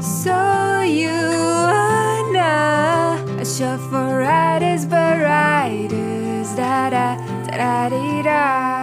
So you wanna a show for writers but writers da da da da da.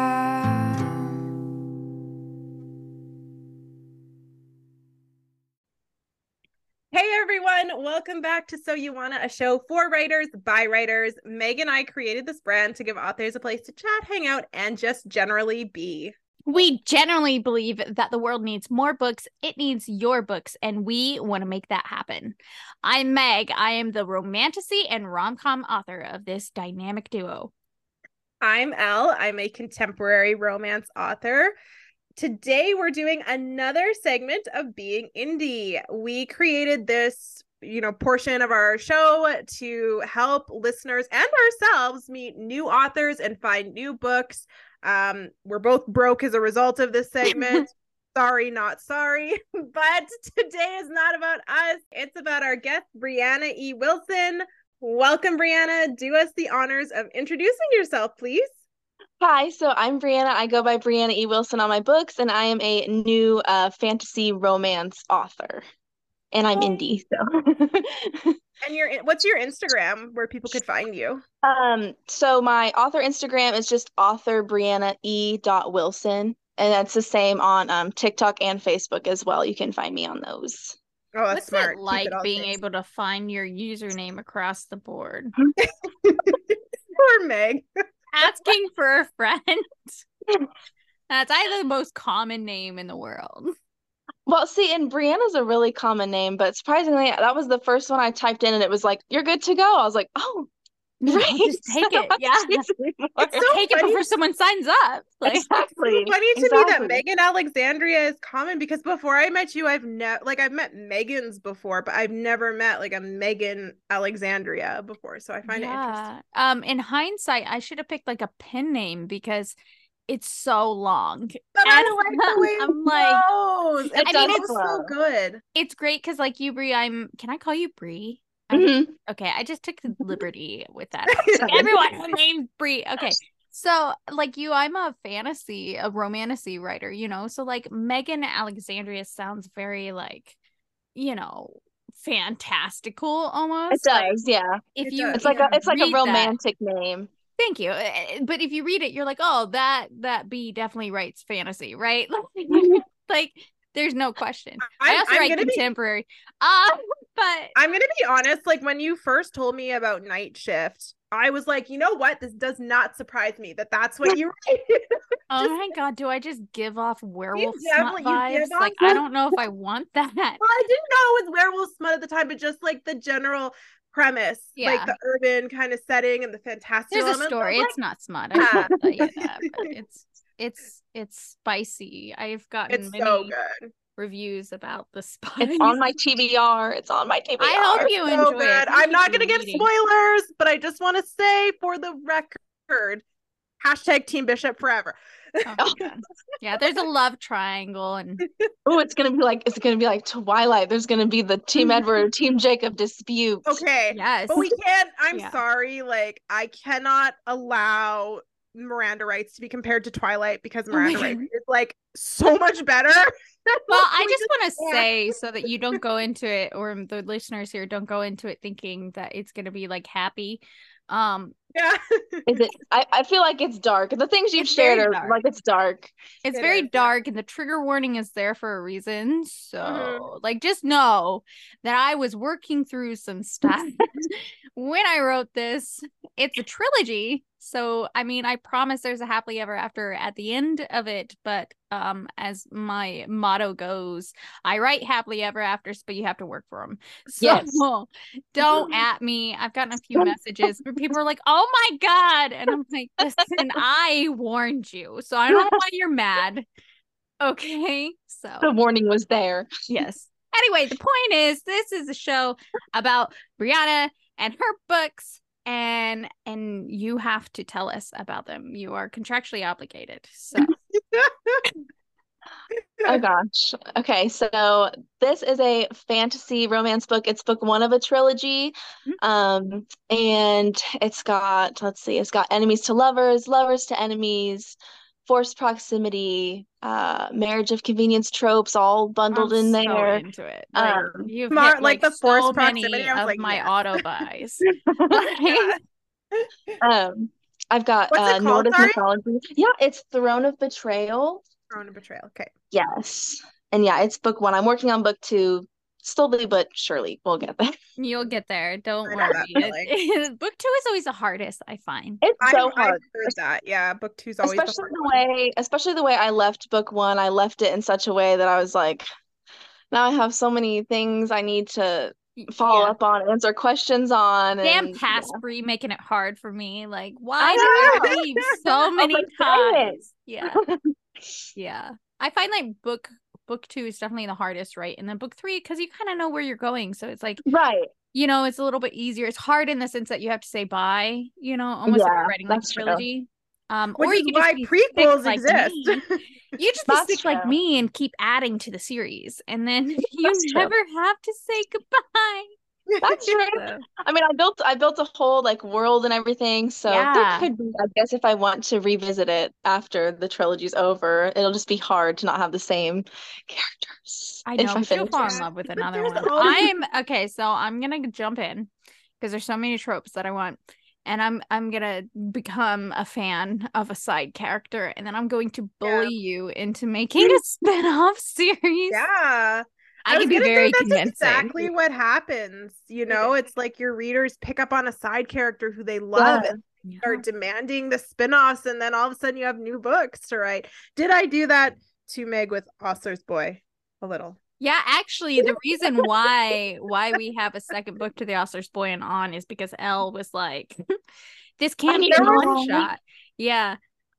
Hey everyone, welcome back to So You Wanna, a show for writers by writers. Meg and I created this brand to give authors a place to chat, hang out, and just generally be. We generally believe that the world needs more books. It needs your books, and we want to make that happen. I'm Meg. I am the romantasy and rom com author of this dynamic duo. I'm Elle. I'm a contemporary romance author. Today, we're doing another segment of Being Indie. We created this, you know, portion of our show to help listeners and ourselves meet new authors and find new books. Um, we're both broke as a result of this segment. sorry, not sorry. But today is not about us. It's about our guest, Brianna E. Wilson. Welcome, Brianna. Do us the honors of introducing yourself, please. Hi, so I'm Brianna. I go by Brianna E. Wilson on my books, and I am a new uh, fantasy romance author. And I'm Oh. indie, so. And your what's your Instagram where people could find you? um, so my author Instagram is just author Brianna E. Dot Wilson, and that's the same on um TikTok and Facebook as well. You can find me on those. Oh, that's What's smart. it like all being safe. able to find your username across the board? Poor Meg. Asking for a friend. That's either the most common name in the world. Well, see, and Brianna's a really common name, but surprisingly, that was the first one I typed in, and it was like, "You're good to go." I was like, "Oh, I'll just take it. Yeah. to use. It's so Take it before someone signs up. Like, Exactly. funny to me that. Megan Alexandria is common because before I met you, I've never like I've met Megans before, but I've never met like a Megan Alexandria before. So I find it interesting. Um, in hindsight, I should have picked like a pen name because it's so long. But And I like the way I'm like- flows. It I does mean, it's- so good. It's great because like you, Brie, I'm. Can I call you Brie? I'm- Mhm. Okay, I just took the liberty with that. Like, everyone named Brie. Okay. So, like you, I'm a fantasy, a romantasy writer, you know. So, like Megan Alexandria sounds very like, you know, fantastical almost. It Like, does, yeah. if It you, does. It's like a it's like a read that- romantic name. Thank you. Uh, But if you read it, you're like, oh, that that bee definitely writes fantasy, right? like, there's no question. I I'm, also I'm write gonna be contemporary. Um, but I'm gonna be honest, like when you first told me about night shift, I was like, you know what? This does not surprise me that that's what you write. oh my god, do I just give off werewolf smut vibes? Like, I don't know if I want that. Well, I didn't know it was werewolf smut at the time, but just like the general premise, Yeah. like the urban kind of setting and the fantastic. There's a story. was It's not smut. Yeah. I can't that, but it's it's it's spicy. I've gotten it's many so good. reviews about the spice. It's on my TBR. It's on my TBR. I hope you so enjoy it. good. Thank I'm not gonna give spoilers, but I just want to say for the record, hashtag Team Bishop forever. Oh. Yeah, there's a love triangle and Oh, it's gonna be like it's gonna be like Twilight. There's gonna be the Team Edward, Team Jacob dispute. Okay. yes. But we can't. I'm Yeah. sorry. Like, I cannot allow Miranda rights to be compared to Twilight because Oh Miranda rights is like so much better. Well, I just want to say so that you don't go into it, or the listeners here don't go into it thinking that it's gonna be like happy. Um, Yeah. Is it? I, I feel like it's dark. The things you've It's shared are dark. like it's dark. it's It very is, dark, and the trigger warning is there for a reason. So, Mhm. like, just know that I was working through some stuff when I wrote this. It's a trilogy, so I mean, I promise there's a happily ever after at the end of it. But um, as my motto goes, I write happily ever afters, but you have to work for them. So Yes. don't at me. I've gotten a few messages where people are like, "Oh my god," and I'm like, "Listen, I warned you, so I don't know why you're mad." Okay, so The warning was there. yes. Anyway, the point is, this is a show about Brianna and her books, and and you have to tell us about them. You are contractually obligated. So Oh gosh. Okay, so this is a fantasy romance book. It's book one of a trilogy. Um, and it's got, let's see, it's got enemies to lovers, lovers to enemies, forced proximity, uh, marriage of convenience tropes all bundled I'm in so there. into it. Like, Um, you've smart- hit, like like, the forced so many proximity, I of like, my yes. auto buys. Yeah. um, I've got What's uh, Nordic sorry? mythology. Yeah, it's Throne of Betrayal. Throne of betrayal. Okay. Yes, and yeah, it's book one. I'm working on book two slowly but surely. We'll get there. You'll get there. Don't I worry. It- book two is always the hardest, I find. It's I've, so I've hard. heard that. Yeah, book two's always the especially hard the one. way especially the way I left book one I left it in such a way that I was like now I have so many things I need to follow yeah. up on answer questions on Damn and pass yeah. free making it hard for me. Like, I why did I leave so many like, times? Yeah. Yeah. I find like book book two is definitely the hardest, right? And then book three, because you kind of know where you're going. So it's like, right you know, it's a little bit easier. It's hard in the sense that you have to say bye, you know, almost like Yeah, you're writing like a that's true. trilogy. Um, Which or you can why just be sick prequels like exist. me. You just be That's sick like me and keep adding to the series, and then you That's true. never have to say goodbye. That's true So, I mean I built I built a whole like world and everything so Yeah. there could be I guess if I want to revisit it after the trilogy's over it'll just be hard to not have the same characters I if know, I but you'll fall in love with another one. I'm okay, so I'm gonna jump in because there's so many tropes that I want, and I'm I'm gonna become a fan of a side character, and then I'm going to Yeah. bully you into making a spin-off series. yeah. I, was can be gonna say that's exactly what happens. You know, it's like your readers pick up on a side character who they love Yeah. and Yeah. start demanding the spin-offs, and then all of a sudden you have new books to write. Did I do that to Meg with Osler's Boy? A little. Yeah, actually, the reason why why we have a second book to the Osler's Boy and on is because Elle was like, "This can't be one shot." Yeah.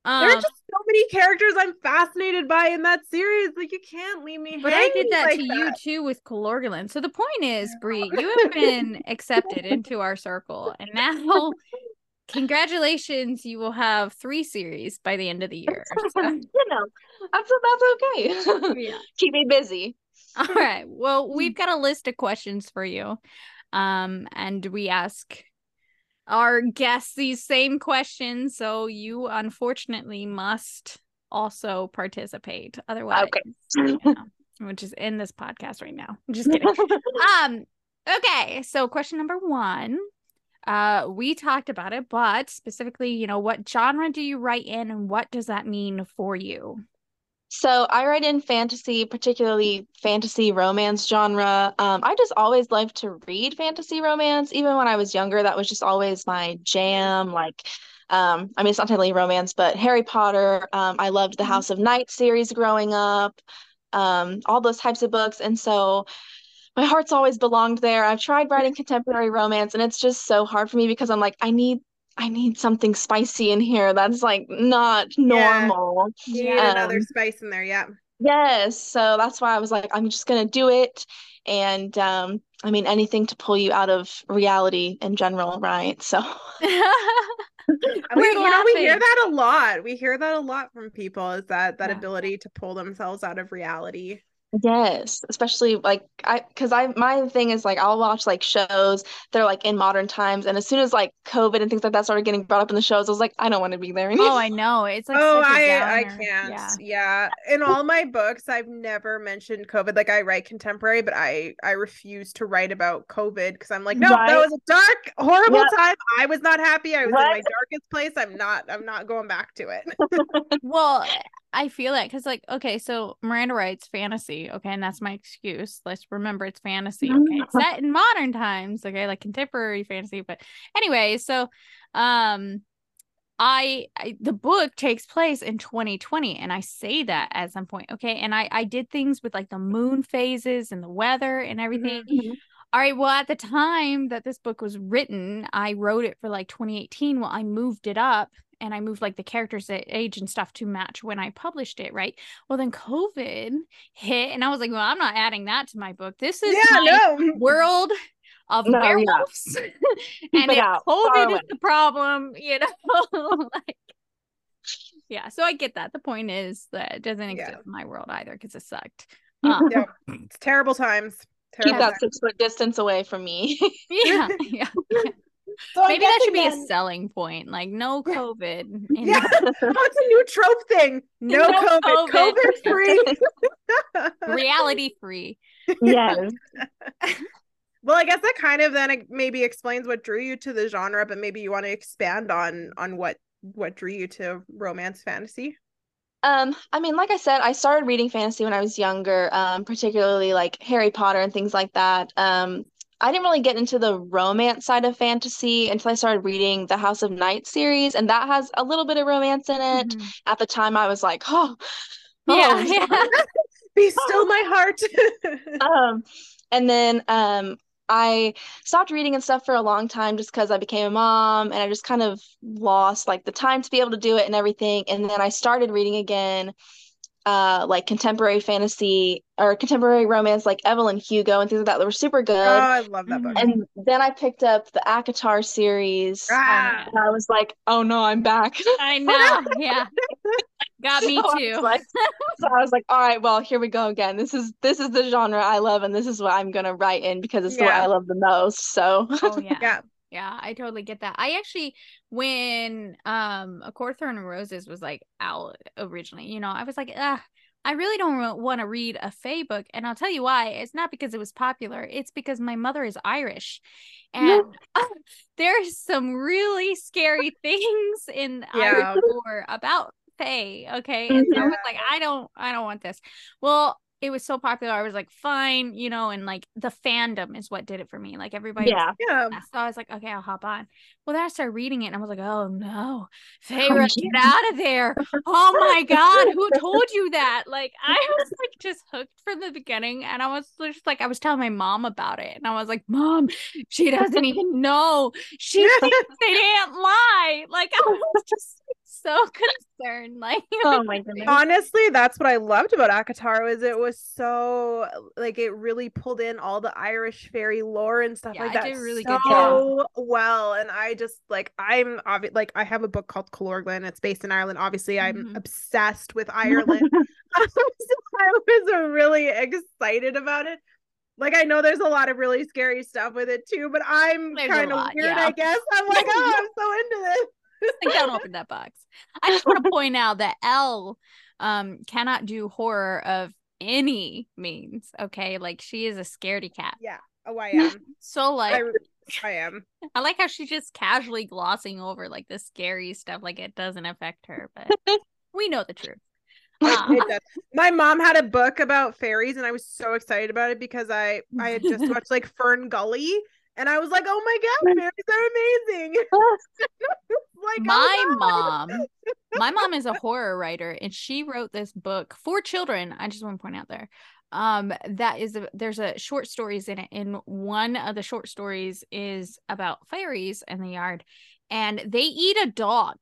There Um, are just so many characters I'm fascinated by in that series. Like you can't leave me But I did that like to you too with Calorgalan. So the point is, Brie, you have been accepted into our circle, and now, congratulations, you will have three series by the end of the year. So, you know that's that's okay yeah. keep me busy All right. Well, we've got a list of questions for you, um, and we ask our guests these same questions. So you unfortunately must also participate. Otherwise, Okay. which is in this podcast right now. I'm just kidding. um okay so question number one uh we talked about it but specifically you know what genre do you write in and what does that mean for you So I write in fantasy, particularly fantasy romance genre. Um, I just always loved to read fantasy romance. Even when I was younger, that was just always my jam. Like, um, I mean, it's not technically romance, but Harry Potter. Um, I loved the Mhm. House of Night series growing up. Um, all those types of books. And so my heart's always belonged there. I've tried writing contemporary romance, and it's just so hard for me because I'm like, I need I need something spicy in here that's like not Yeah. normal. You need Yeah. another Um, spice in there, yeah. Yes, so that's why I was like, I'm just gonna do it. And um, I mean, anything to pull you out of reality in general, right? So I We're you know, we hear that a lot. We hear that a lot from people is that that Yeah. ability to pull themselves out of reality. Yes, especially like I, because I my thing is like I'll watch like shows that are like in modern times, and as soon as like COVID and things like that started getting brought up in the shows, I was like, I don't want to be there anymore. oh i know it's like oh, such a I I downer. can't. yeah Yeah. In all my books, I've never mentioned COVID. Like I write contemporary, but I I refuse to write about COVID because I'm like, no, that was a dark, horrible Yep. time. I was not happy. I was in my darkest place. I'm not. I'm not going back to it. well i feel it because like okay so miranda writes fantasy okay and that's my excuse let's remember it's fantasy okay it's set in modern times okay like contemporary fantasy but anyway so um I, I the book takes place in 2020 and I say that at some point okay and I I did things with like the moon phases and the weather and everything Mhm. all right well at the time that this book was written I wrote it for like 2018 well I moved it up and I moved like the characters age and stuff to match when I published it right well then COVID hit and I was like well I'm not adding that to my book this is yeah. my No. world of No, yeah. werewolves and if out, far COVID away. is the problem you know like yeah so I get that the point is that it doesn't exist Yeah. in my world either because it sucked um, Yeah. It's terrible times. Keep that times. six foot distance away from me. yeah yeah So Maybe that should be a selling point. Like no COVID. Yeah. then- it's a new trope thing. No, No COVID. COVID. COVID free. reality free. Yes. well, I guess that kind of then maybe explains what drew you to the genre, but maybe you want to expand on on what what drew you to romance fantasy. Um, I mean, like I said, I started reading fantasy when I was younger, um, particularly like Harry Potter and things like that. Um, I didn't really get into the romance side of fantasy until I started reading the House of Night series, and that has a little bit of romance in it. Mhm. At the time, I was like, oh, Yeah, oh. yeah. Be still my heart. Um, and then um, I stopped reading and stuff for a long time just because I became a mom and I just kind of lost like the time to be able to do it and everything. And then I started reading again, uh, like contemporary fantasy or contemporary romance, like Evelyn Hugo and things like that that were super oh, good. I love that book. And then I picked up the ACOTAR series. Ah. And I was like, oh no, I'm back. I know. Yeah. Got me So I too. like- so I was like, all right, well, here we go again. This is this is the genre I love, and this is what I'm gonna write in because it's the one I love the most. So oh yeah. Yeah. Yeah, I totally get that. I actually, when um, A Court Thorn and Roses was like out originally, you know, I was like, ah, I really don't want to read a Fae book, and I'll tell you why. It's not because it was popular. It's because my mother is Irish, and there's some really scary things in Irish Yeah. lore about Fae. Okay, and so I was like, I don't, I don't want this. Well. It was so popular. I was like, fine, you know, and like the fandom is what did it for me. Like everybody yeah, Yeah. so I was like, okay, I'll hop on. Well, then I started reading it and I was like, oh no, Oh, Feyre, yeah. get out of there. Oh my God, who told you that? Like, I was like just hooked from the beginning. And I was just like, I was telling my mom about it. And I was like, Mom, she doesn't even know. She thinks they didn't lie. Like, I was just so concerned. Like, oh my goodness. Honestly, that's what I loved about ACOTAR was it was so like it really pulled in all the Irish fairy lore and stuff Yeah, like it that did really so good well. And I just like I'm obvi- like I have a book called Calorglan. It's based in Ireland. Obviously, I'm Mhm. obsessed with Ireland. so I was really excited about it. Like I know there's a lot of really scary stuff with it too, but I'm kind of weird, yeah. I guess. I'm like, oh, I'm so into this. Like, don't open that box. I just want to point out that Elle um cannot do horror of any means. Okay, like she is a scaredy cat. Yeah. Oh, I am. So like I, I, I like how she's just casually glossing over like the scary stuff, like it doesn't affect her, but we know the truth. It does. My mom had a book about fairies, and I was so excited about it because I I had just watched like Fern Gully, and I was like, oh my god, fairies are amazing. like my mom my mom is a horror writer and she wrote this book for children i just want to point out there um that is a, there's a short stories in it and one of the short stories is about fairies in the yard and they eat a dog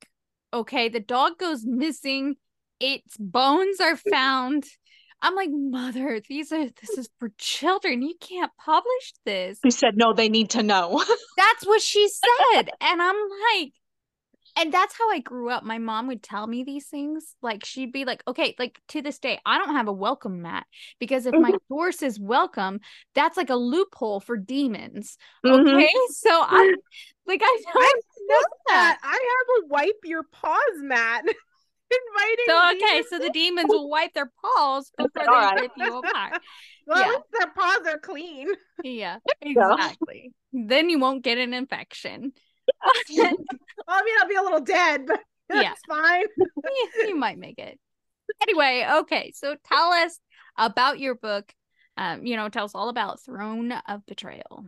okay the dog goes missing its bones are found i'm like mother these are this is for children you can't publish this Who said no? They need to know. that's what she said. and I'm like, and that's how I grew up. My mom would tell me these things. Like she'd be like, okay, like to this day, I don't have a welcome mat because if my door says welcome, that's like a loophole for demons. Okay. Mhm. So I like I I don't know that. that. I have a wipe your paws mat. Inviting. So okay, so the demons will wipe their paws before they right. rip you apart. well, at least their paws are clean. Yeah, exactly. then you won't get an infection. Well, I mean, I'll be a little dead, but that's Yeah. fine. You might make it. Anyway, okay. So tell us about your book. Um, you know, tell us all about Throne of Betrayal.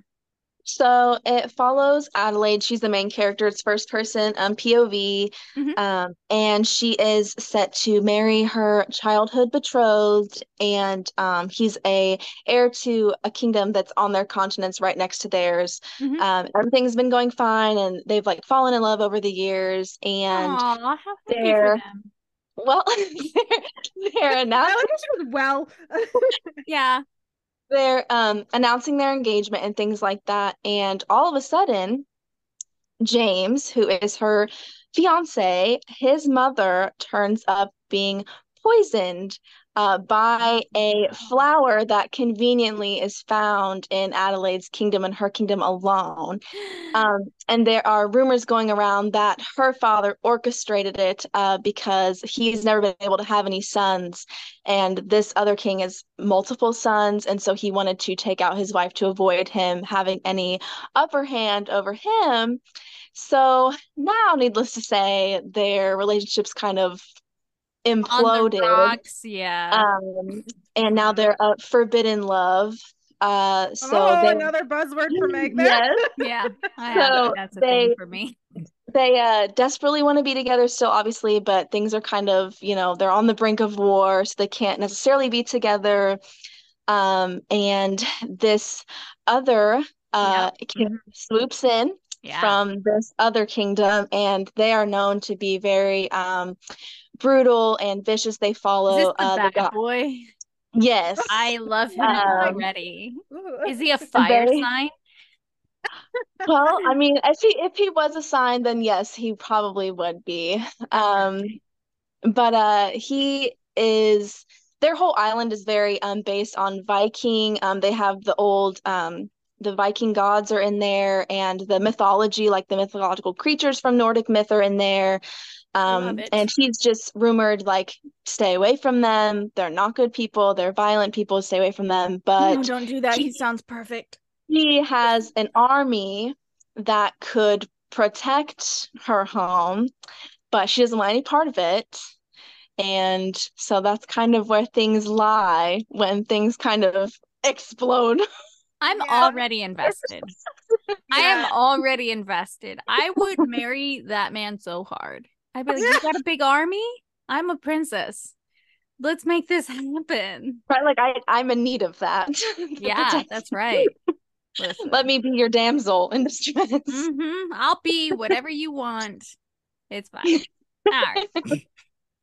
So it follows Adelaide. She's the main character. It's first person um, POV. Mhm. Um, and she is set to marry her childhood betrothed, and um, he's a heir to a kingdom that's on their continents right next to theirs. Mhm. Um, everything's been going fine, and they've like fallen in love over the years. And Aw, how they're- well, they're, they're I announcing like how she was well. Yeah. They're um announcing their engagement and things like that. And all of a sudden James who is her fiance his mother turns up being poisoned uh, by a flower that conveniently is found in Adelaide's kingdom and her kingdom alone. Um, and there are rumors going around that her father orchestrated it uh, because he's never been able to have any sons. And this other king has multiple sons. And so he wanted to take out his wife to avoid him having any upper hand over him. So now, needless to say, their relationship's kind of imploded. rocks, yeah. Um, and now they're uh, forbidden love. Uh, so oh, they, another buzzword for Meg there. yes, yeah. I so that's a they- thing for me. they uh, desperately want to be together still, obviously, but things are kind of, you know, they're on the brink of war, so they can't necessarily be together. Um, and this other uh, king swoops in Yeah. from this other kingdom, and they are known to be very um, brutal and vicious. They Is follow this the uh, bad god. boy? Yes. I love him Um, already. Is he a fire Very- sign? Well, I mean, if he if he was a sign, then yes, he probably would be. Um, but uh, he is. Their whole island is very um based on Viking. Um, they have the old um the Viking gods are in there, and the mythology, like the mythological creatures from Nordic myth, are in there. Um, and he's just rumored like stay away from them. They're not good people. They're violent people. Stay away from them. But no, don't do that. He sounds perfect. He has an army that could protect her home, but she doesn't want any part of it. And so that's kind of where things lie when things kind of explode. I'm Yeah. already invested. I am already invested. I would marry that man so hard. I'd be like, you got a big army? I'm a princess. Let's make this happen. Right? Like I, I'm in need of that. Yeah, that's right. Listen. Let me be your damsel in distress. hmm I'll be whatever you want. It's fine. All right.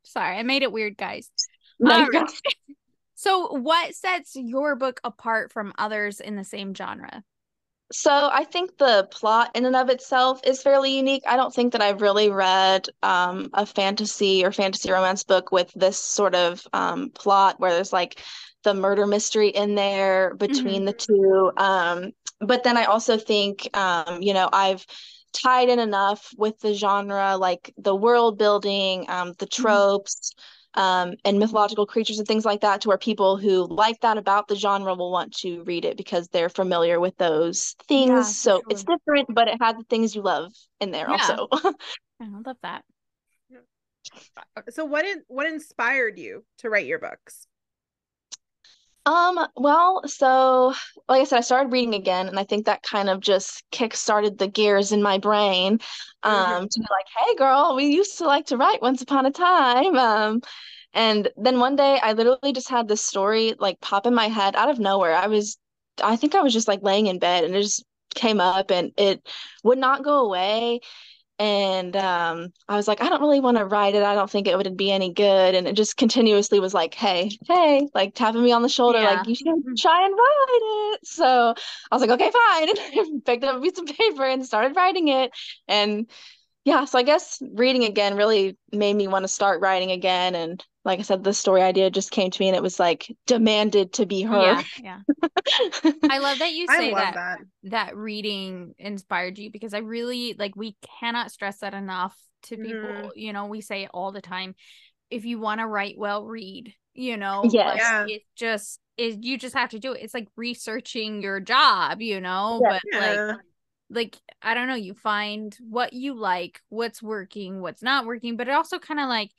Sorry, I made it weird, guys. No, So, what sets your book apart from others in the same genre? So I think the plot in and of itself is fairly unique. I don't think that I've really read um, a fantasy or fantasy romance book with this sort of um, plot where there's like the murder mystery in there between the two. Um, but then I also think, um, you know, I've tied in enough with the genre, like the world building, um, the tropes, um, and mythological creatures and things like that, to where people who like that about the genre will want to read it because they're familiar with those things. Yeah, for so it's different, but it had the things you love in there Yeah. also. I love that. So what in, what inspired you to write your books? Um, well, so like I said, I started reading again, and I think that kind of just kick-started the gears in my brain, um, to be like, hey girl, we used to like to write once upon a time. Um, and then one day I literally just had this story like pop in my head out of nowhere. I was, I think I was just like laying in bed and it just came up and it would not go away. And um, I was like, I don't really want to write it. I don't think it would be any good. And it just continuously was like, hey, hey, like tapping me on the shoulder, Yeah. like, you should try and write it. So I was like, okay, fine. And I picked up a piece of paper and started writing it. And yeah, so I guess reading again really made me want to start writing again. And like I said, the story idea just came to me and it was like demanded to be Yeah, her. yeah. I love that you I say love that, that. that reading inspired you because I really like we cannot stress that enough to people. Mhm. You know, we say it all the time. If you want to write well, read. You know, Yes. like, Yeah. it just is. You just have to do it. It's like researching your job. You know, Yeah. but like Yeah. like I don't know, you find what you like, what's working, what's not working, but it also kind of like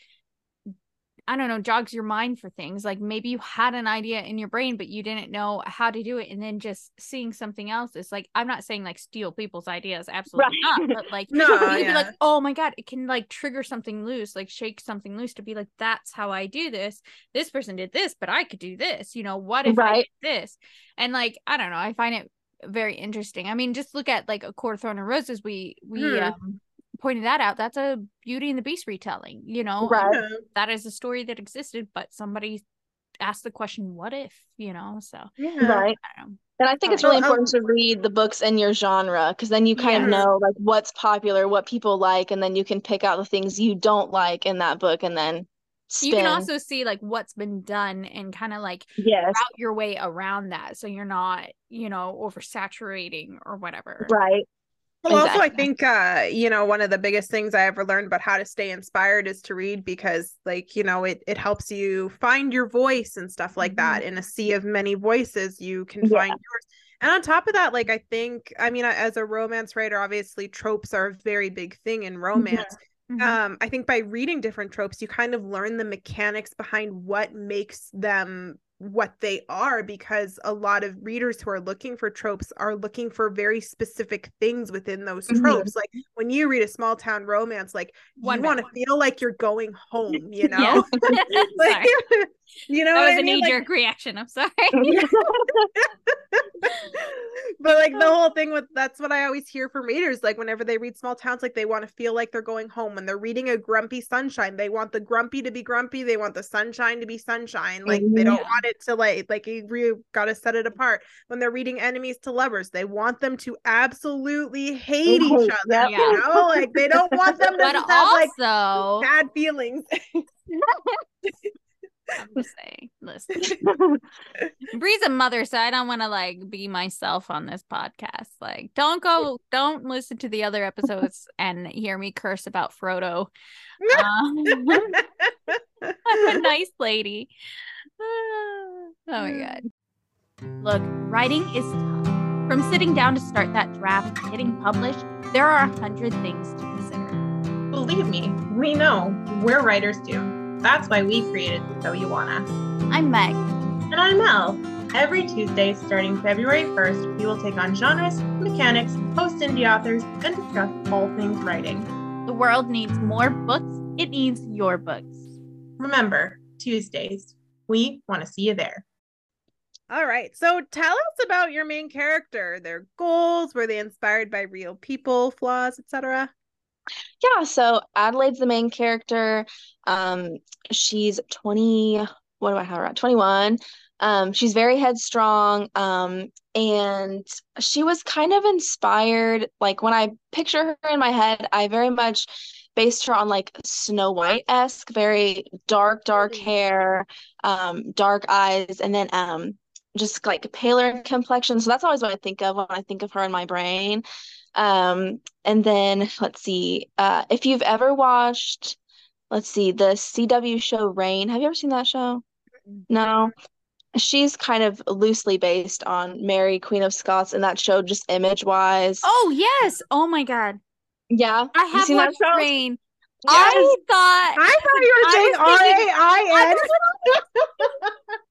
I don't know, jogs your mind for things. Like maybe you had an idea in your brain, but you didn't know how to do it. And then just seeing something else is like, I'm not saying like steal people's ideas, absolutely Right. not. But like, No, you can be like, oh my God, it can like trigger something loose, like shake something loose to be like, that's how I do this. This person did this, but I could do this. You know, what if I did this? And like, I don't know, I find it very interesting. I mean, just look at like a Court of Thorn and Roses. We we Mhm. um, pointed that out. That's a Beauty and the Beast retelling. You know, Right. That is a story that existed, but somebody asked the question, "What if?" You know, so Yeah. Right. I. And I think it's really um, important to read the books in your genre because then you kind of know like what's popular, what people like, and then you can pick out the things you don't like in that book and then spin. You can also see like what's been done and kind of like yes, route your way around that so you're not, you know, oversaturating or whatever. right. Well, also, I think uh, you know, one of the biggest things I ever learned about how to stay inspired is to read because, like, you know, it it helps you find your voice and stuff like that. In a sea of many voices, you can Yeah. find yours. And on top of that, like, I think, I mean, as a romance writer, obviously tropes are a very big thing in romance. Mhm. Um, I think by reading different tropes, you kind of learn the mechanics behind what makes them what they are because a lot of readers who are looking for tropes are looking for very specific things within those Mhm. tropes. Like when you read a small town romance, like One you want to feel like you're going home, you know? Like. You know That what was I a mean? knee Like, jerk reaction. I'm sorry. but like the whole thing with that's what I always hear from readers. Like whenever they read small towns, like they want to feel like they're going home. When they're reading a grumpy sunshine, they want the grumpy to be grumpy. They want the sunshine to be sunshine. Like they don't mm-hmm. want it to like like you really gotta set it apart. When they're reading enemies to lovers, they want them to absolutely hate each other. yep. You know, like they don't want them to but just have like bad feelings. I'm just saying, listen, Bree's a mother, so I don't want to like be myself on this podcast. Like, don't go, don't listen to the other episodes and hear me curse about Frodo. Um, I'm a nice lady. oh my god. Look, writing is tough. From sitting down to start that draft to getting published, there are a hundred things to consider. Believe me, we know. We're writers too. That's why we created So You Wanna. I'm Meg. And I'm Mel. Every Tuesday, starting February 1st, we will take on genres, mechanics, post indie authors, and discuss all things writing. The world needs more books. It needs your books. Remember, Tuesdays, we want to see you there. All right. So tell us about your main character, their goals, were they inspired by real people, flaws, etc.? Yeah, so Adelaide's the main character. Um, she's 20, what do I have at? 21. Um, she's very headstrong. Um, and she was kind of inspired, like when I picture her in my head, I very much based her on like Snow White-esque, very dark, dark Mm. hair, um, dark eyes, and then um just like paler complexion. So that's always what I think of when I think of her in my brain. Um, and then let's see, uh, if you've ever watched, let's see, the CW show Reign, have you ever seen that show? No. She's kind of loosely based on Mary, Queen of Scots, and that show, just image wise. Oh yes! Oh my god! Yeah. I have seen that watched show? Reign. Yes. I thought I thought you were saying R A I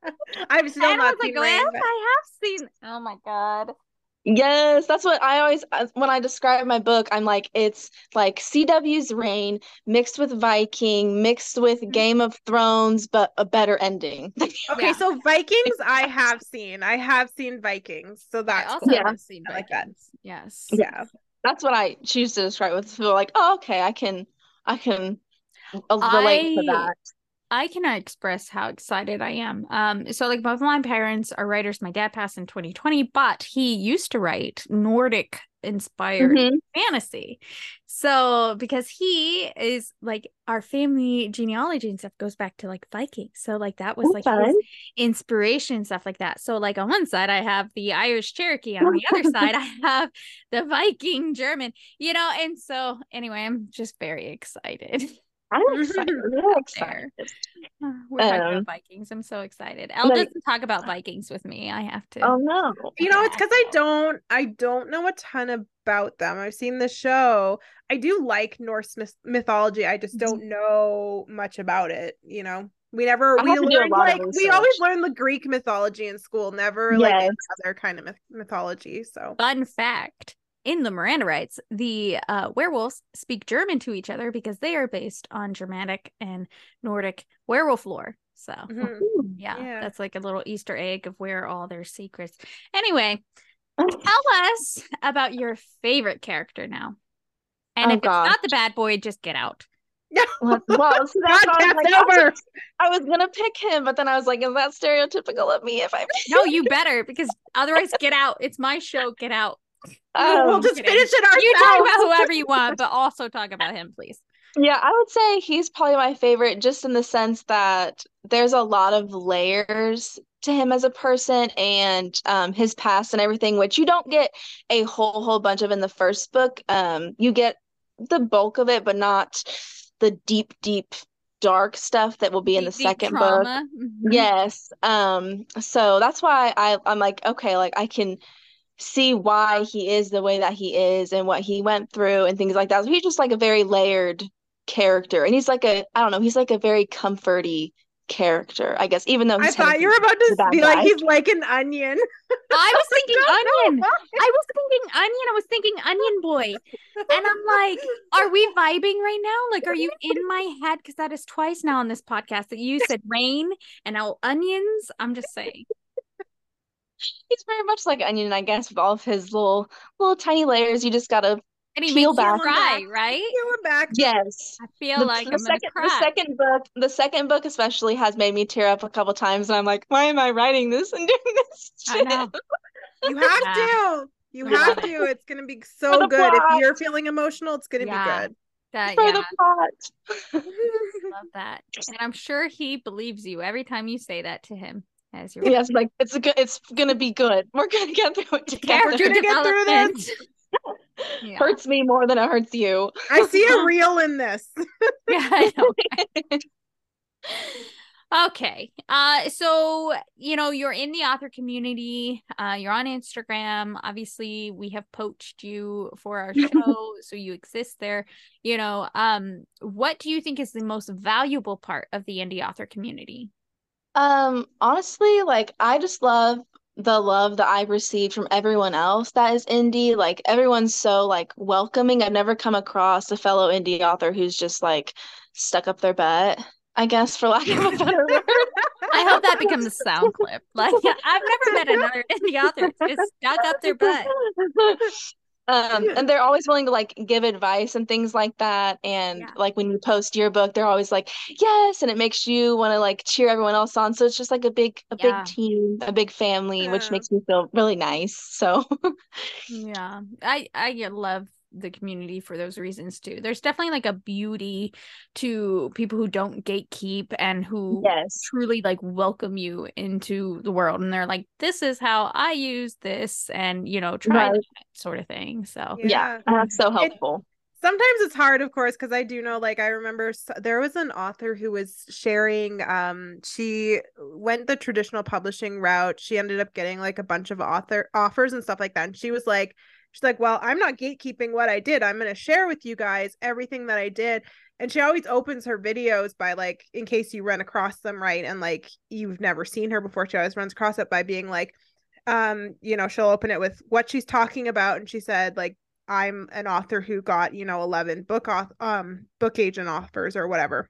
N. I've still and I not was like, seen Rain. yes, but- I have seen. Oh my god! Yes, that's what I always, uh, when I describe my book, I'm like, it's like CW's Reign mixed with Viking, mixed with Game of Thrones, but a better ending. Okay, Yeah. so Vikings, I have seen. I have seen Vikings, so I that's also cool. Yeah. have seen I like. Vikings. Yes. Yeah. That's what I choose to describe with feel like, oh, okay, I can, I can uh, relate to that. I cannot express how excited I am. Um, so like both of my parents are writers. My dad passed in 2020, but he used to write Nordic inspired Mhm. fantasy. So because he is like our family genealogy and stuff goes back to like Vikings. So like that was like his inspiration and stuff like that. So like on one side I have the Irish Cherokee, on the other side I have the Viking German, you know, and so anyway, I'm just very excited. I'm excited, really there. excited. We're talking Um, about Vikings. I'm so excited. Elle like- doesn't talk about Vikings with me. I have to. Oh no. You know, it's because I don't I don't know a ton about them. I've seen the show. I do like Norse myth- mythology. I just don't know much about it, you know. We never I we have to do a learned like we always research. learned the Greek mythology in school, never like any other kind of myth- mythology. So Fun fact: in the Miranda rights, the uh, werewolves speak German to each other because they are based on Germanic and Nordic werewolf lore. So mhm. yeah, Yeah. that's like a little Easter egg of where all their secrets. Anyway, tell us about your favorite character now. And Oh, if God. it's not the bad boy, just get out. Well, well, see, that's what I was Podcast like, I was- over. I was gonna pick him, but then I was like, is that stereotypical of me if I No, you better because otherwise, get out. It's my show. Get out. We'll Um, just kidding. finish it ourselves. You talk about whoever you want, but also talk about him, please. Yeah, I would say he's probably my favorite just in the sense that there's a lot of layers to him as a person and um, his past and everything, which you don't get a whole whole bunch of in the first book. Um, you get the bulk of it, but not the deep, deep, dark stuff that will be in the deep second book. trauma. Mhm. Yes. Um, so that's why I I'm like, okay, like I can see why he is the way that he is and what he went through and things like that. So he's just like a very layered character. And he's like a I don't know, he's like a very comforty character, I guess, even though I he's thought you were about to bad be like guy. he's like an onion. I was thinking don't onion. why. I was thinking onion. I was thinking onion boy. And I'm like, are we vibing right now? Like, are you in my head? Because that is twice now on this podcast that you said rain and now onions. I'm just saying. He's very much like onion, I guess, with all of his little little tiny layers. You just gotta And he Peel makes you back. cry, right? You were back. yes. I feel The, like the I'm gonna second cry. the second book the second book especially has made me tear up a couple times and I'm like, why am I writing this and doing this I shit? know. You have Yeah. to. You We have to. It's gonna be so the good. If you're feeling emotional, it's gonna Yeah. be good. That For yeah, the plot. love that. And I'm sure he believes you every time you say that to him as your Yes, like it's a good it's gonna be good. We're gonna get through it together. We're gonna get through this. Yeah. Hurts me more than it hurts you. I see a reel in this. Yeah, I know. Okay. Uh so you know you're in the author community, uh you're on Instagram. Obviously, we have poached you for our show, so you exist there. You know, um what do you think is the most valuable part of the indie author community? Um, honestly, like I just love the love that I've received from everyone else that is indie. Like everyone's so like welcoming. I've never come across a fellow indie author who's just like stuck up their butt, I guess, for lack of a better word. I hope that becomes a sound clip. Like I've never met another indie author who's just stuck up their butt. Um, and they're always willing to like give advice and things like that. And Yeah. like when you post your book, they're always like, yes, and it makes you want to like cheer everyone else on. So it's just like a big, a Yeah. big team, a big family, which makes me feel really nice. So Yeah. I I love the community for those reasons too. There's definitely like a beauty to people who don't gatekeep and who yes. truly like welcome you into the world and they're like this is how I use this and you know try Right. that sort of thing. So Yeah, that's so helpful. sometimes it's hard of course because i do know like i remember s- there was an author who was sharing um she went the traditional publishing route she ended up getting like a bunch of author offers and stuff like that and she was like she's like well i'm not gatekeeping what i did. I'm going to share with you guys everything that i did. And she always opens her videos by like in case you run across them right? And like you've never seen her before. She always runs across it by being like um you know she'll open it with what she's talking about. And she said like I'm an author who got, you know, 11 book off um book agent offers or whatever.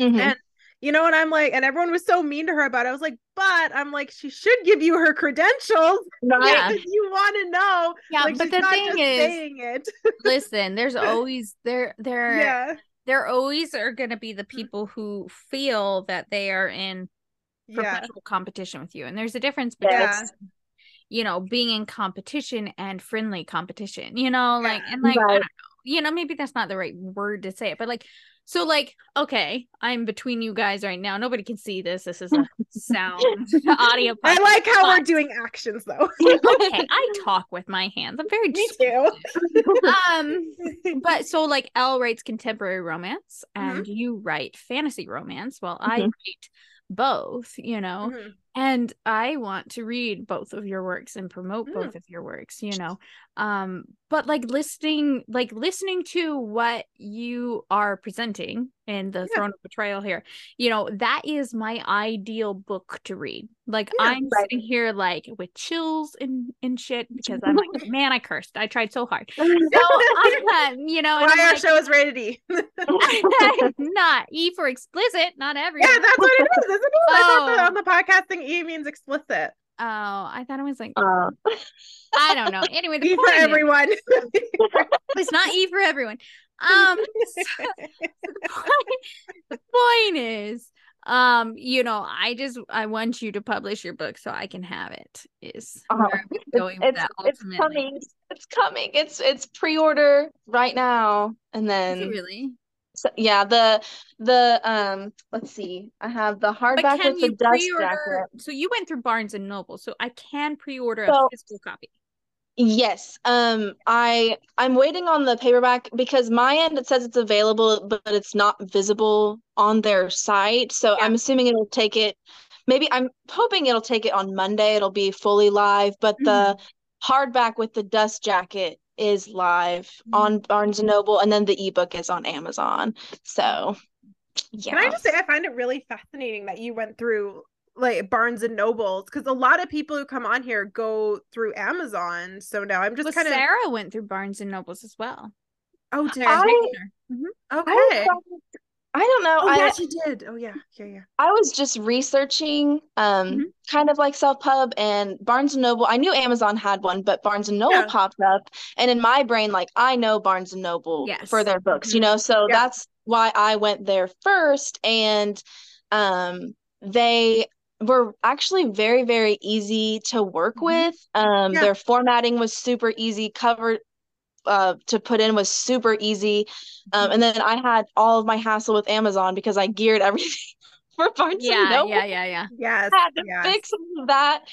Mhm. And you know, and I'm like, and everyone was so mean to her about it. I was like, but I'm like, she should give you her credentials. Right. Yeah. you want to know. yeah, like, but the thing is saying it. listen, there's always there there yeah. there always are going to be the mm-hmm. people who feel that they are in Yeah. perpetual competition with you and there's a difference between you know being in competition and friendly competition you know like Yeah. and like Right. You know maybe that's not the right word to say it but like so like okay i'm between you guys right now nobody can see this this is a sound audio I like how we're doing actions though. okay i talk with my hands i'm very Me too. um but so like Elle writes contemporary romance Mm-hmm. and you write fantasy romance while I Mhm. write both, you know. Mhm. And I want to read both of your works and promote Mm. both of your works, you know. Um but like listening like listening to what you are presenting in the Yeah. Throne of Betrayal here, you know, that is my ideal book to read. Like Yeah, I'm right. sitting here like with chills and and shit because I'm like, man, I cursed. I tried so hard. So I'm, you know, Why our like, show is rated E. not E for explicit, not every yeah that's what it is, isn't it? I thought that Oh. on the podcasting E means explicit. Oh, I thought it was like Uh, I don't know. Anyway, the E point for is- everyone. it's not E for everyone. Um, so the, point, the point is, um, you know, I just I want you to publish your book so I can have it. Is Uh, going with it's that it's ultimately. coming. It's coming. It's it's pre-order right now, and Is then really? So, yeah, the the um let's see. I have the hardback with the dust jacket. So you went through Barnes and Noble, so I can pre-order So- a physical copy. Yes. Um I I'm waiting on the paperback because my end it says it's available, but it's not visible on their site. So Yeah. I'm assuming it'll take it maybe I'm hoping it'll take it on Monday. It'll be fully live, but the hardback with the dust jacket is live on Barnes and Noble and then the ebook is on Amazon. So yeah. Can I just say I find it really fascinating that you went through like Barnes and Nobles because a lot of people who come on here go through Amazon. So now I'm just Well, kind of Sarah went through Barnes and Nobles as well. oh did I- Hickner. Mhm. Okay. thought- I don't know. Oh I yeah, she did. Oh yeah, yeah, yeah. I was just researching um Mhm. kind of like Self Pub and Barnes and Noble. I knew Amazon had one, but Barnes and Noble Yeah. popped up and in my brain like I know Barnes and Noble Yes. for their books, you Mhm. know. So Yeah. that's why I went there first and um they were actually very very easy to work Mhm. with. Um Yeah. their formatting was super easy, cover uh to put in was super easy. Um and then I had all of my hassle with Amazon because I geared everything for Barnes and Yeah, Noble yeah, yeah, yeah. Yes. had to yes. fix that.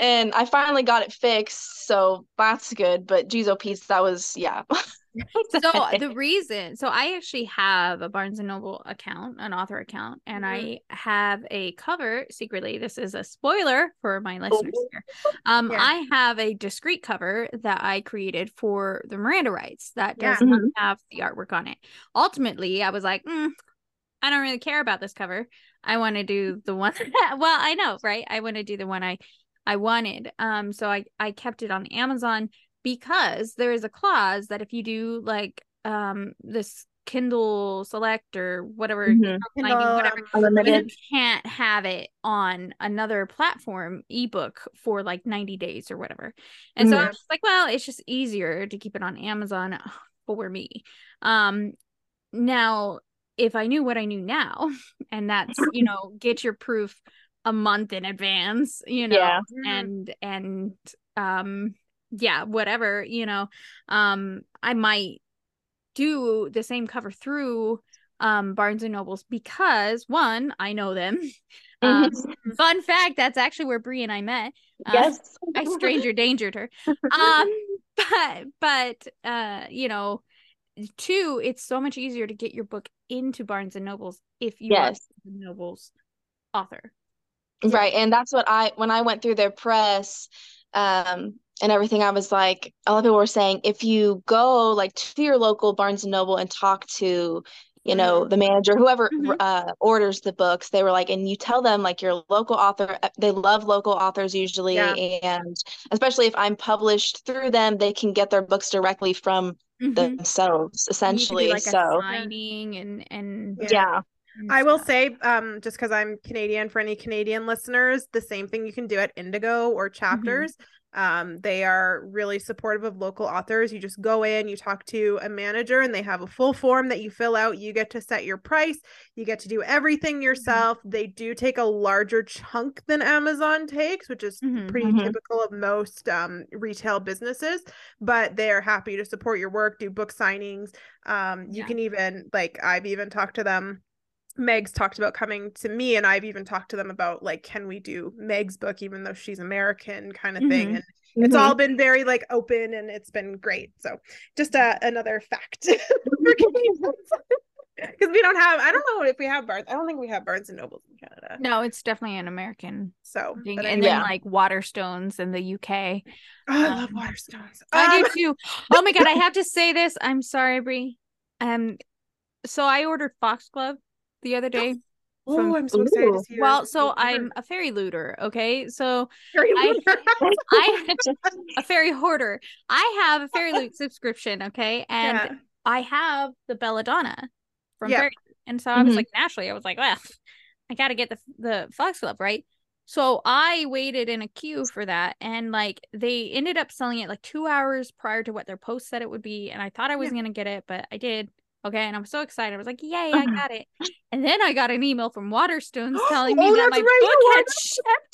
And I finally got it fixed, so that's good. But geez, oh Pete's, that was yeah. So the reason, so I actually have a Barnes and Noble account, an author account, and I have a cover secretly. This is a spoiler for my listeners here. Um, Yeah. I have a discreet cover that I created for the Miranda rights that Yeah. does not Mhm. have the artwork on it. Ultimately, I was like, mm, I don't really care about this cover. I want to do the one. that, well, I know, right? I want to do the one I I wanted. Um, so I I kept it on Amazon because there is a clause that if you do like um this Kindle Select or whatever, Mhm. Kindle whatever, um, you can't have it on another platform ebook for like 90 days or whatever. And so I Mhm. was like, well, it's just easier to keep it on Amazon for me. Um now if I knew what I knew now, and that's, you know, get your proof a month in advance, you know, Yeah. Mhm. and and um yeah, whatever, you know, um I might do the same cover through um Barnes and Nobles because one, I know them. Um, Mhm. fun fact, that's actually where Brie and I met. Uh, Yes. I stranger dangered her. Um, but but uh, you know, two, it's so much easier to get your book into Barnes and Nobles if you Yes. are Nobles author. Right. And that's what I when I went through their press um and everything, I was like, a lot of people were saying if you go like to your local Barnes and Noble and talk to, you know, the manager, whoever Mhm. uh orders the books, they were like, and you tell them like your local author, uh, they love local authors usually, Yeah. and especially if I'm published through them, they can get their books directly from Mhm. themselves, And you could do, essentially. like so signing and and, Yeah. yeah. I will say, um, just because I'm Canadian, for any Canadian listeners, the same thing you can do at Indigo or Chapters. Um, they are really supportive of local authors. You just go in, you talk to a manager, and they have a full form that you fill out. You get to set your price, you get to do everything yourself. They do take a larger chunk than Amazon takes, which is Mhm. pretty Mhm. typical of most um, retail businesses, but they are happy to support your work, do book signings. Um, you Yeah. can even, like, I've even talked to them Meg's talked about coming to me, and I've even talked to them about like, can we do Meg's book, even though she's American, kind of thing. Mhm. And it's Mhm. all been very like open, and it's been great. So just uh, another fact because we don't have. I don't know if we have Barnes. I don't think we have Barnes and Nobles in Canada. No, it's definitely an American So, thing. And anyway. then like Waterstones in the UK. Oh, I love um, Waterstones. I Um, do too. Oh my god, I have to say this. I'm sorry, Brie. Um, so I ordered Foxglove the other day. Oh, I'm so excited to Ooh. see. your- Well, so your I'm a fairy looter. Okay, so Very I- good. I a fairy hoarder. I have a FairyLoot subscription. Okay, and Yeah. I have the Belladonna from Yeah. Fairy, Loot. and so I was Mhm. like, naturally, I was like, well, I got to get the the Foxglove right. So I waited in a queue for that, and like they ended up selling it like two hours prior to what their post said it would be, and I thought I wasn't gonna get it, but I did. Okay, and I'm so excited. I was like, "Yay, I got it!" And then I got an email from Waterstones telling me Oh, that my right, book had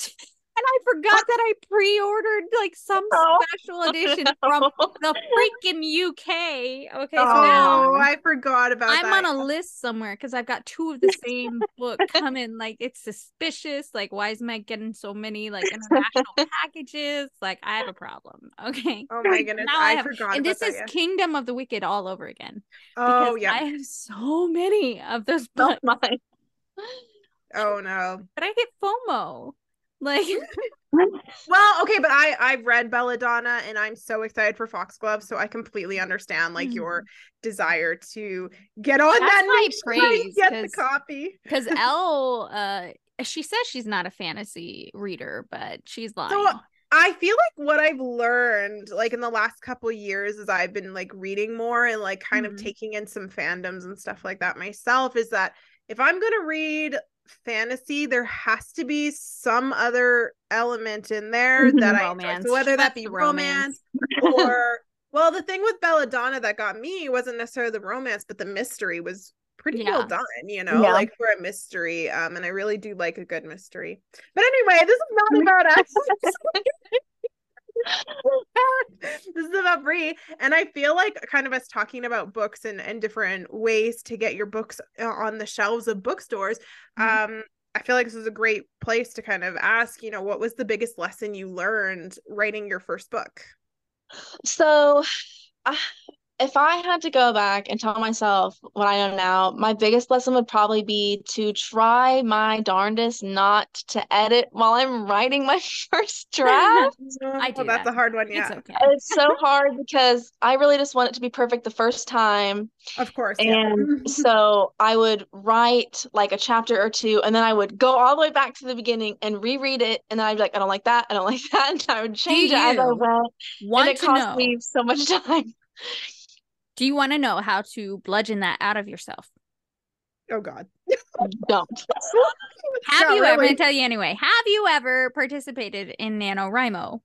shipped. And I forgot that I pre-ordered like some Oh, special edition from the freaking UK. Okay, so Oh, I forgot about I'm that. on a list somewhere because I've got two of the same book coming. Like it's suspicious. Like why is Meg getting so many like international packages? Like I have a problem. Okay. Oh my goodness, Now I, I forgot and this is. Kingdom of the Wicked all over again. Oh yeah. I have so many of those Oh books, my. Oh no. but I get FOMO. Like Well, okay, but I I've read Belladonna and I'm so excited for Foxglove, so I completely understand like your desire to get on That's that high niche site and praise, get the copy. because Elle, uh, she says she's not a fantasy reader, but she's lying. So I feel like what I've learned like in the last couple years as I've been like reading more and like kind Mhm. of taking in some fandoms and stuff like that myself is that if I'm going to read fantasy there has to be some other element in there that I enjoy. So whether that be the romance or well the thing with Belladonna that got me wasn't necessarily the romance but the mystery was pretty well done you know Yeah. like for a mystery um and I really do like a good mystery. But anyway this is not about us this is about Brie, and I feel like kind of us talking about books and, and different ways to get your books uh, on the shelves of bookstores. Mhm. Um, I feel like this is a great place to kind of ask, you know, what was the biggest lesson you learned writing your first book? So, I if I had to go back and tell myself what I know now, my biggest lesson would probably be to try my darndest not to edit while I'm writing my first draft. I do Oh, that's that. a hard one. It's Yeah, okay. It's so hard because I really just want it to be perfect the first time. of course. yeah. And so I would write like a chapter or two, and then I would go all the way back to the beginning and reread it. And then I'd be like, I don't like that. I don't like that. And I would change it as I you went. Want and it cost know? me so much time. Do you want to know how to bludgeon that out of yourself? oh God. Don't. Have Yeah, you ever? I'm gonna tell you anyway. Have you ever participated in NaNoWriMo?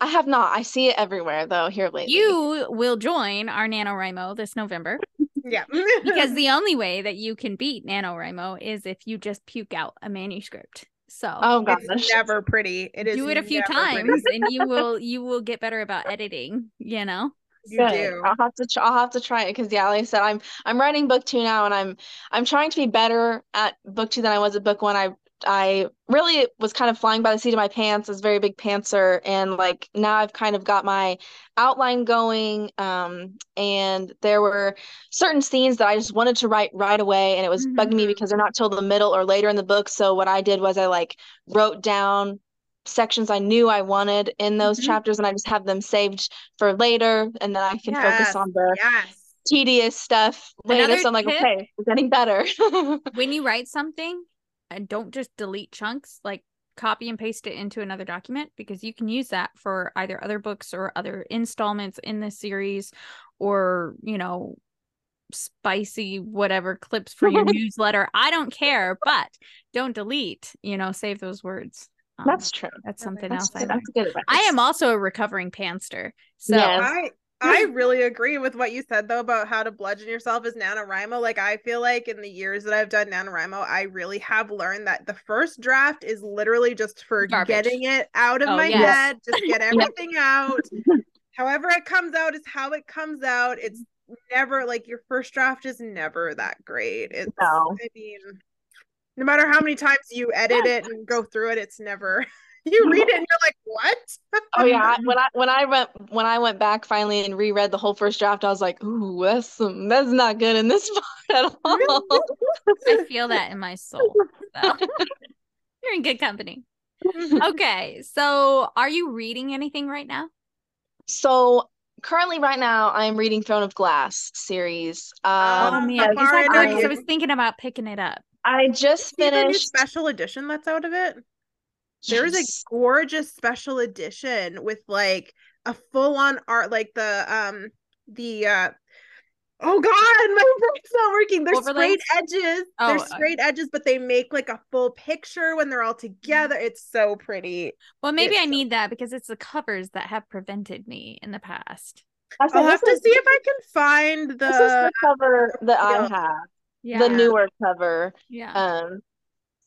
I have not. I see it everywhere though here lately. You will join our NaNoWriMo this November Yeah. because the only way that you can beat NaNoWriMo is if you just puke out a manuscript. So Oh gosh. it's never pretty. It is do it a few times pretty. and you will you will get better about editing, you know? You Good. do. I'll have to try, I'll have to try it because yeah, like I said, I'm I'm writing book two now and I'm I'm trying to be better at book two than I was at book one. I I really was kind of flying by the seat of my pants, as a very big pantser, and like now I've kind of got my outline going. Um, and there were certain scenes that I just wanted to write right away, and it was bugging me Mhm. because they're not till the middle or later in the book. So what I did was I like wrote down sections I knew I wanted in those Mhm. chapters, and I just have them saved for later, and then I can focus on the Yes. tedious stuff later. Another So I'm like, tip- okay, we're getting better. When you write something, and don't just delete chunks, like copy and paste it into another document because you can use that for either other books or other installments in this series or, you know, spicy whatever clips for your newsletter. I don't care, but don't delete, you know, save those words. Um, That's true. that's something That's else I good. learned. That's good. I am also a recovering pantser. So Yes. I I really agree with what you said though about how to bludgeon yourself as NaNoWriMo. Like I feel like in the years that I've done NaNoWriMo, I really have learned that the first draft is literally just for Garbage. getting it out of Oh, my yes. head, just get everything out. However it comes out is how it comes out. It's never like your first draft is never that great. It's No. I mean no matter how many times you edit it and go through it, it's never you read it and you're like, what? Oh yeah, when I when I went when I went back finally and reread the whole first draft, I was like, ooh, that's some, that's not good in this part at all. I feel that in my soul. So you're in good company. Okay, so are you reading anything right now? So currently, right now, I'm reading Throne of Glass series. Um, Oh, man, how is far that good? I was thinking about picking it up. I just See the new finished. special edition that's out of it. There's a gorgeous special edition with like a full on art, like the um the uh oh god, my brain's not working. There's Overlays? straight edges. Oh, There's uh, straight edges, but they make like a full picture when they're all together. It's so pretty. Well, maybe It's I so- need that because it's the covers that have prevented me in the past. I said, I'll have to is- see if I can find This is the the cover that I have, Yeah. the newer cover. yeah. Um,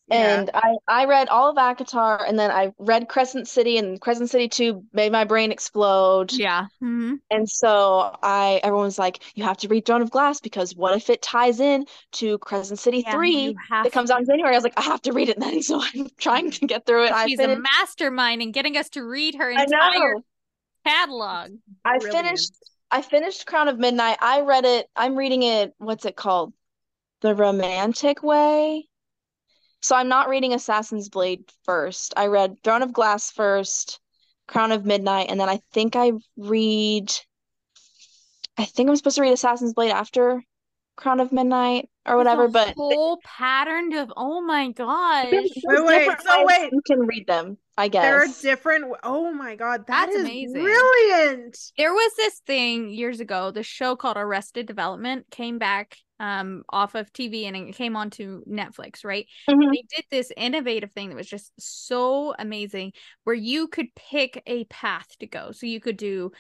Yeah. And I, I read all of ACOTAR and then I read Crescent City and Crescent City 2 made my brain explode. Yeah. hmm And so I everyone was like, you have to read Throne of Glass because what if it ties in to Crescent City 3 that comes out in January? I was like, I have to read it then. So I'm trying to get through it. She's a mastermind in getting us to read her entire catalog. I Brilliant. finished I finished Crown of Midnight. I read it. I'm reading it. What's it called? The Romantic Way. So I'm not reading Assassin's Blade first. I read Throne of Glass first, Crown of Midnight, and then I think I read. I think I'm supposed to read Assassin's Blade after Crown of Midnight or whatever. A But whole pattern of oh my god. Wait, wait, so wait. you can read them. I guess There are different. Oh my god, that That's is amazing. brilliant. There was this thing years ago, the show called Arrested Development came back um off of TV and it came onto Netflix, right? Mhm. They did this innovative thing that was just so amazing where you could pick a path to go. So you could do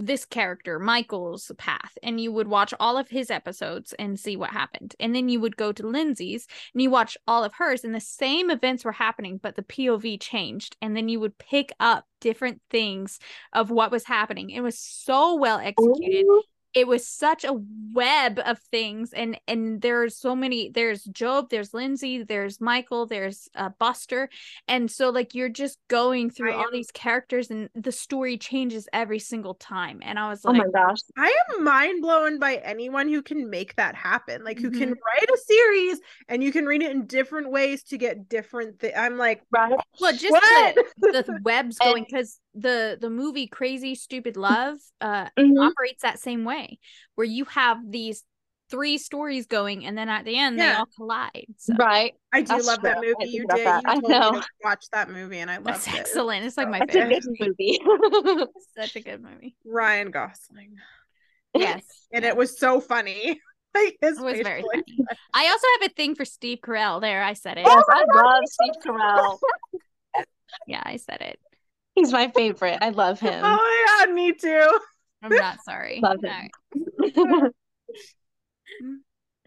this character, Michael's path, and you would watch all of his episodes and see what happened. And then you would go to Lindsay's and you watch all of hers, and the same events were happening, but the POV changed. And then you would pick up different things of what was happening. It was so well executed. It was such a web of things and and there's so many there's Gob there's lindsay there's michael there's uh, buster and so like you're just going through I all am- these characters and the story changes every single time and i was like Oh my gosh. I am mind blown by anyone who can make that happen. Like who can Mhm. write a series and you can read it in different ways to get different things. I'm like, Right. well just what? the, the webs going because the the movie crazy stupid love uh Mhm. operates that same way where you have these three stories going and then at the end they all collide so Right. I do That's love that true. I movie. didn't You did. that. You I told me know. to watch that movie and I loved that's it. excellent it's like my It's a favorite good movie. Such a good movie Ryan Gosling. yes And it was so funny. like his It was very facial funny. I also have a thing for Steve Carell. There, I said it. Yes, I love Steve Carell. Yeah, I said it. He's my favorite. I love him. Oh my god, me too. I'm not sorry. Love him. right.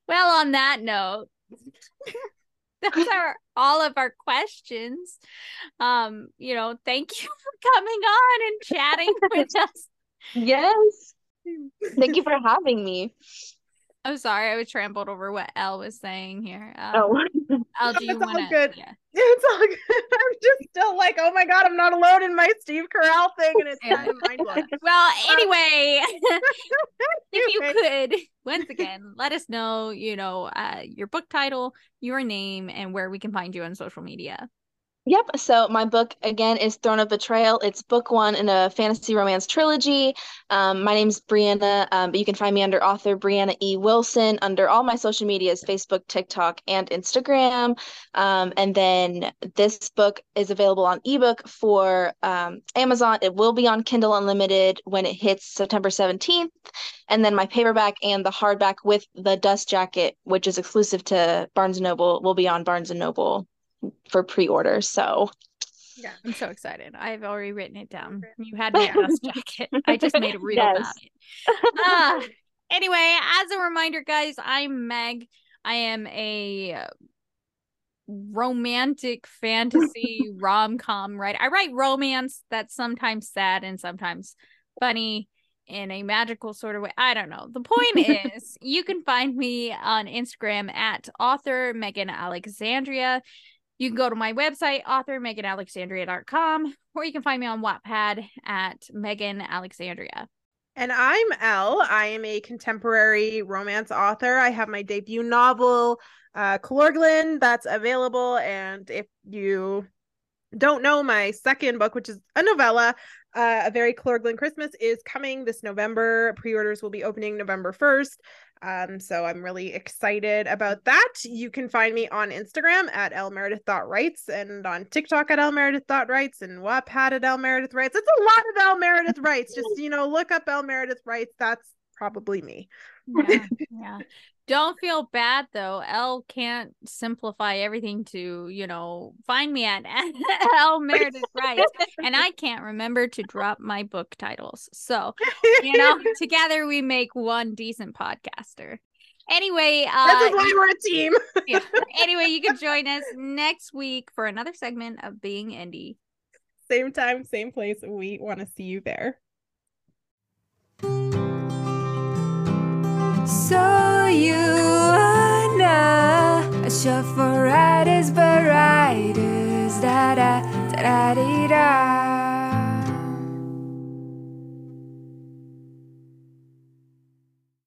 Well, on that note, those are all of our questions. Um, you know, thank you for coming on and chatting with us. yes. Thank you for having me. I'm sorry, I was trampled over what Elle was saying here. Um, Oh, Elle, do you It's all want to? good. Yeah. It's all good. I'm just still like, oh my god, I'm not alone in my Steve Carell thing, and it's kind of mind blowing. Well, anyway, if you could once again let us know, you know, uh, your book title, your name, and where we can find you on social media. Yep. So my book again is Throne of Betrayal. It's book one in a fantasy romance trilogy. Um, my name's Brianna, um, you can find me under author Brianna E. Wilson under all my social medias, Facebook, TikTok, and Instagram. Um, and then this book is available on ebook for um, Amazon. It will be on Kindle Unlimited when it hits September 17th. And then my paperback and the hardback with the dust jacket, which is exclusive to Barnes & Noble, will be on Barnes & Noble for pre-order. So Yeah. I'm so excited. I've already written it down. You had my dust jacket. I just made a reel Yes. about it. Ah, anyway, as a reminder, guys, I'm Meg. I am a uh, romantic fantasy rom com writer. I write romance that's sometimes sad and sometimes funny in a magical sort of way. I don't know. The point is, you can find me on Instagram at author Megan Alexandria. You can go to my website, authormeganalexandria.com, or you can find me on Wattpad at Megan Alexandria. And I'm Elle. I am a contemporary romance author. I have my debut novel, uh, Calorglin, that's available. And if you don't know, my second book, which is a novella, uh, A Very Calorglin Christmas, is coming this November. Pre orders will be opening November 1st. Um, so I'm really excited about that. You can find me on Instagram at lmeredith.writes and on TikTok at lmeredith.writes and Wattpad at lmeredith writes. It's a lot of L Meredith writes. Just, you know, look up L Meredith writes. That's probably me. Yeah, yeah. Don't feel bad though. L can't simplify everything to, you know, find me at L Meredith Rice. and I can't remember to drop my book titles. So, you know, together we make one decent podcaster. Anyway, uh, that's why we're a team. yeah. Anyway, you can join us next week for another segment of Being Indie. Same time, same place. We want to see you there. So you are I, a shot for riders, but riders, da da da da da.